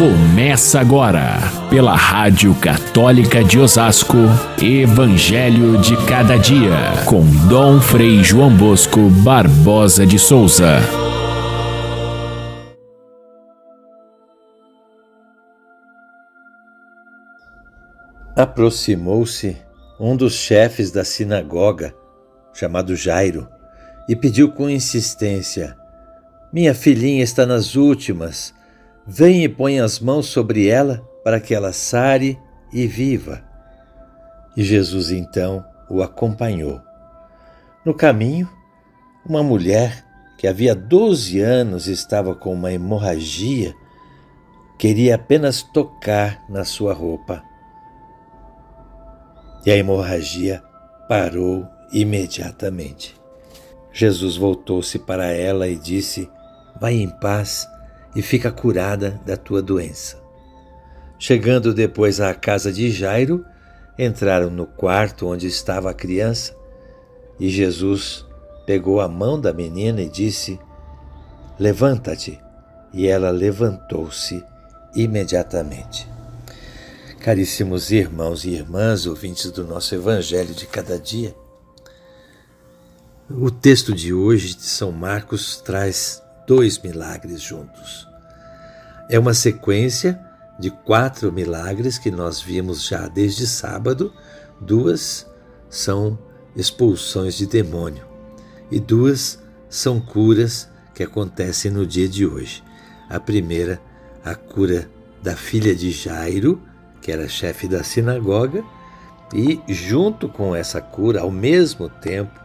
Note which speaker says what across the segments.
Speaker 1: Começa agora, pela Rádio Católica de Osasco, Evangelho de Cada Dia, com Dom Frei João Bosco Barbosa de Souza.
Speaker 2: Aproximou-se um dos chefes da sinagoga, chamado Jairo, e pediu com insistência: Minha filhinha está nas últimas Vem e põe as mãos sobre ela para que ela sare e viva. E Jesus então o acompanhou. No caminho, uma mulher que havia 12 anos estava com uma hemorragia queria apenas tocar na sua roupa. E a hemorragia parou imediatamente. Jesus voltou-se para ela e disse: Vai em paz e fica curada da tua doença. Chegando depois à casa de Jairo, entraram no quarto onde estava a criança e Jesus pegou a mão da menina e disse: Levanta-te. E ela levantou-se imediatamente. Caríssimos irmãos e irmãs, ouvintes do nosso Evangelho de cada dia, o texto de hoje de São Marcos traz dois milagres juntos. É uma sequência de quatro milagres que nós vimos já desde sábado, duas são expulsões de demônio e duas são curas que acontecem no dia de hoje. A primeira, a cura da filha de Jairo, que era chefe da sinagoga, e junto com essa cura, ao mesmo tempo,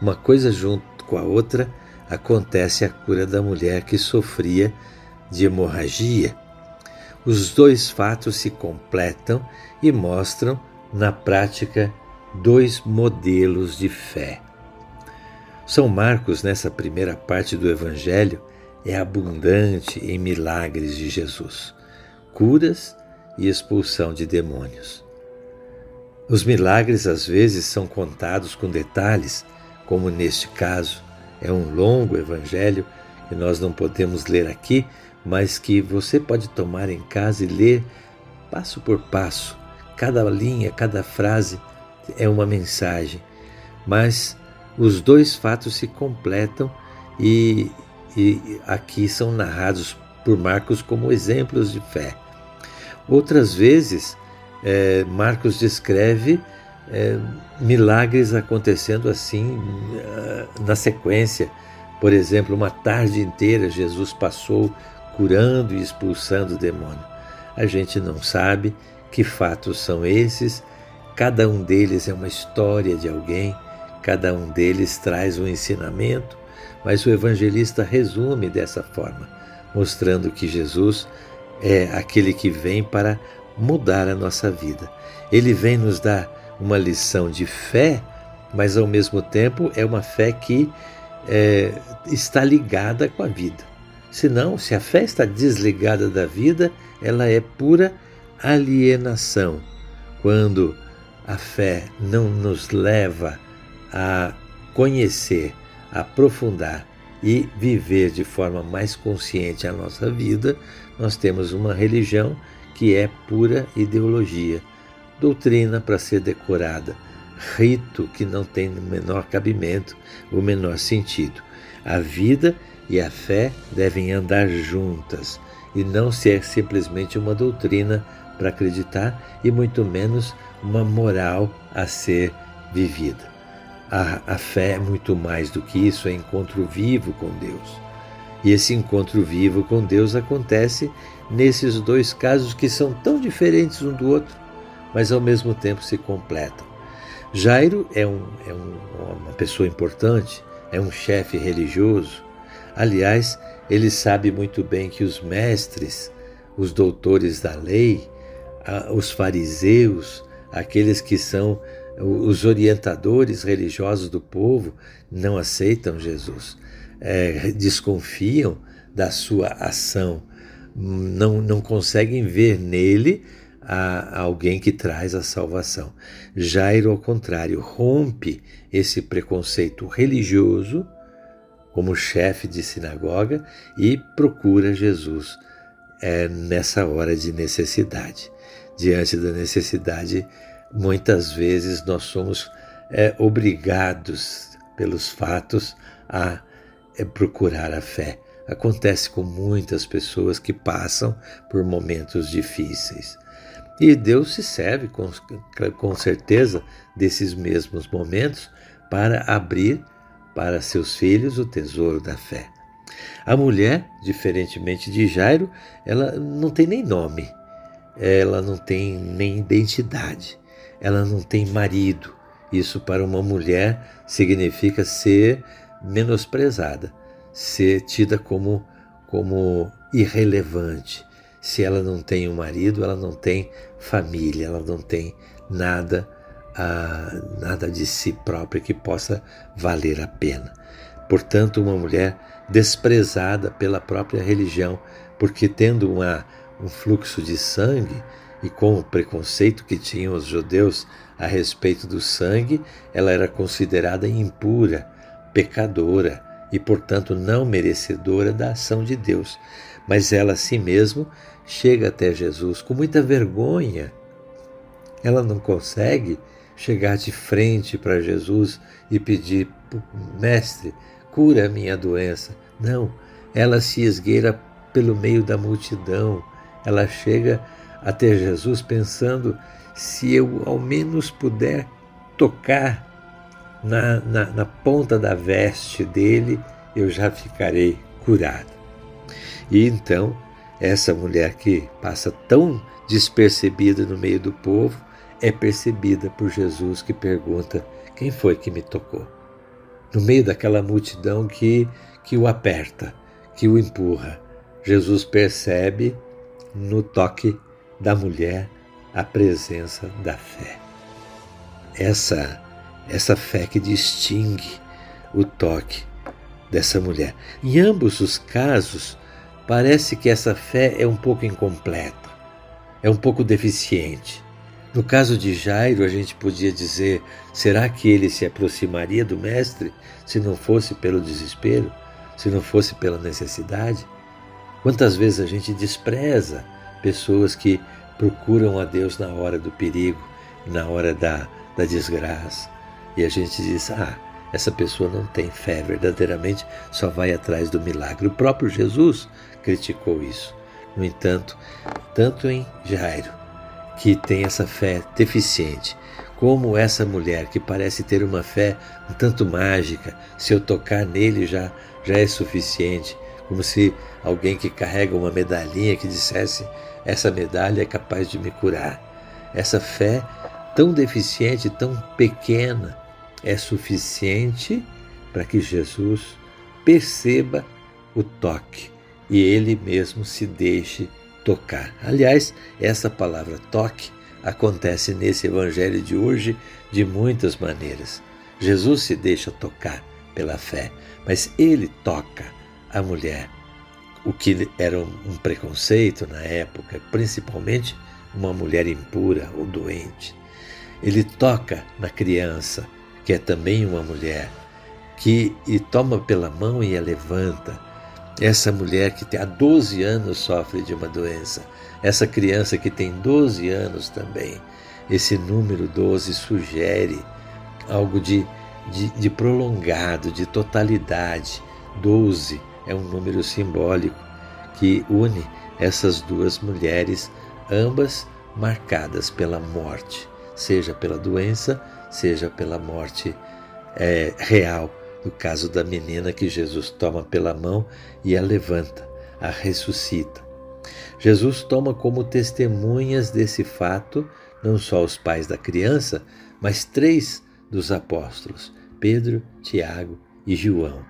Speaker 2: uma coisa junto com a outra, acontece a cura da mulher que sofria de hemorragia. Os dois fatos se completam e mostram, na prática, dois modelos de fé. São Marcos, nessa primeira parte do Evangelho, é abundante em milagres de Jesus, curas e expulsão de demônios. Os milagres às vezes são contados com detalhes, como neste caso, é um longo evangelho que nós não podemos ler aqui, mas que você pode tomar em casa e ler passo por passo. Cada linha, cada frase é uma mensagem, mas os dois fatos se completam e, e aqui são narrados por Marcos como exemplos de fé. Outras vezes, é, Marcos descreve é, milagres acontecendo assim ah, na sequência. Por exemplo, uma tarde inteira Jesus passou curando e expulsando o demônio. A gente não sabe que fatos são esses, cada um deles é uma história de alguém, cada um deles traz um ensinamento, mas o evangelista resume dessa forma, mostrando que Jesus é aquele que vem para mudar a nossa vida. Ele vem nos dar uma lição de fé, mas ao mesmo tempo é uma fé que é, está ligada com a vida. Senão, se a fé está desligada da vida, ela é pura alienação. Quando a fé não nos leva a conhecer, aprofundar e viver de forma mais consciente a nossa vida, nós temos uma religião que é pura ideologia doutrina para ser decorada, rito que não tem o menor cabimento, o menor sentido. A vida e a fé devem andar juntas e não ser simplesmente uma doutrina para acreditar e muito menos uma moral a ser vivida. A, a fé é muito mais do que isso, é encontro vivo com Deus. E esse encontro vivo com Deus acontece nesses dois casos que são tão diferentes um do outro, mas ao mesmo tempo se completam. Jairo é, um, é um, uma pessoa importante, é um chefe religioso. Aliás, ele sabe muito bem que os mestres, os doutores da lei, os fariseus, aqueles que são os orientadores religiosos do povo, não aceitam Jesus, é, desconfiam da sua ação, não, não conseguem ver nele a alguém que traz a salvação. Jairo, ao contrário, rompe esse preconceito religioso como chefe de sinagoga e procura Jesus. é nessa hora de necessidade. Diante da necessidade, muitas vezes nós somos é, obrigados pelos fatos a é, procurar a fé. Acontece com muitas pessoas que passam por momentos difíceis. E Deus se serve com, com certeza desses mesmos momentos para abrir para seus filhos o tesouro da fé. A mulher, diferentemente de Jairo, ela não tem nem nome, ela não tem nem identidade, ela não tem marido. Isso para uma mulher significa ser menosprezada, ser tida como, como irrelevante. Se ela não tem um marido, ela não tem família, ela não tem nada, ah, nada de si própria que possa valer a pena. Portanto, uma mulher desprezada pela própria religião, porque tendo uma, um fluxo de sangue e com o preconceito que tinham os judeus a respeito do sangue, ela era considerada impura, pecadora e, portanto, não merecedora da ação de Deus. Mas ela a si mesma chega até Jesus com muita vergonha. Ela não consegue chegar de frente para Jesus e pedir: Mestre, cura a minha doença. Não, ela se esgueira pelo meio da multidão. Ela chega até Jesus pensando: se eu ao menos puder tocar na, na, na ponta da veste dele, eu já ficarei curada. E então, essa mulher que passa tão despercebida no meio do povo, é percebida por Jesus que pergunta: Quem foi que me tocou? No meio daquela multidão que, que o aperta, que o empurra, Jesus percebe no toque da mulher a presença da fé. Essa essa fé que distingue o toque dessa mulher. Em ambos os casos, parece que essa fé é um pouco incompleta, é um pouco deficiente. No caso de Jairo, a gente podia dizer: será que ele se aproximaria do Mestre se não fosse pelo desespero, se não fosse pela necessidade? Quantas vezes a gente despreza pessoas que procuram a Deus na hora do perigo, na hora da, da desgraça, e a gente diz: ah, essa pessoa não tem fé, verdadeiramente só vai atrás do milagre. O próprio Jesus criticou isso. No entanto, tanto em Jairo que tem essa fé deficiente, como essa mulher que parece ter uma fé um tanto mágica, se eu tocar nele já, já é suficiente, como se alguém que carrega uma medalhinha que dissesse: essa medalha é capaz de me curar. Essa fé tão deficiente, tão pequena, é suficiente para que Jesus perceba o toque e ele mesmo se deixe tocar. Aliás, essa palavra toque acontece nesse evangelho de hoje de muitas maneiras. Jesus se deixa tocar pela fé, mas ele toca a mulher, o que era um preconceito na época, principalmente uma mulher impura ou doente. Ele toca na criança, que é também uma mulher, que e toma pela mão e a levanta essa mulher que há 12 anos sofre de uma doença, essa criança que tem 12 anos também. Esse número 12 sugere algo de, de, de prolongado, de totalidade. 12 é um número simbólico que une essas duas mulheres, ambas marcadas pela morte, seja pela doença, seja pela morte é, real no caso da menina que Jesus toma pela mão e a levanta, a ressuscita. Jesus toma como testemunhas desse fato não só os pais da criança, mas três dos apóstolos, Pedro, Tiago e João.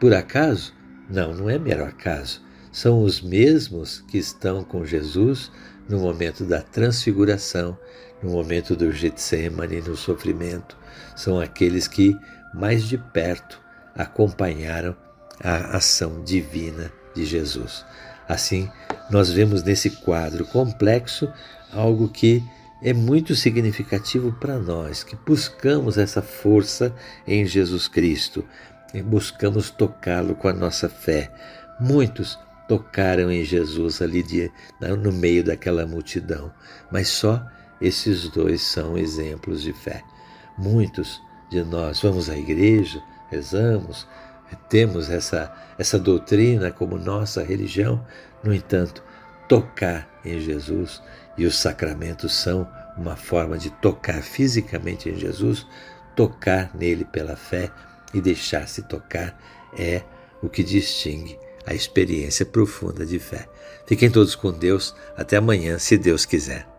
Speaker 2: Por acaso? Não, não é mero acaso. São os mesmos que estão com Jesus no momento da transfiguração, no momento do Getsemane, no sofrimento. São aqueles que mais de perto acompanharam a ação divina de Jesus. Assim, nós vemos nesse quadro complexo algo que é muito significativo para nós, que buscamos essa força em Jesus Cristo, buscamos tocá-lo com a nossa fé. Muitos tocaram em Jesus ali de, no meio daquela multidão, mas só esses dois são exemplos de fé. Muitos de nós vamos à igreja, rezamos, temos essa, essa doutrina como nossa religião, no entanto, tocar em Jesus e os sacramentos são uma forma de tocar fisicamente em Jesus, tocar nele pela fé e deixar-se tocar é o que distingue a experiência profunda de fé. Fiquem todos com Deus. Até amanhã, se Deus quiser.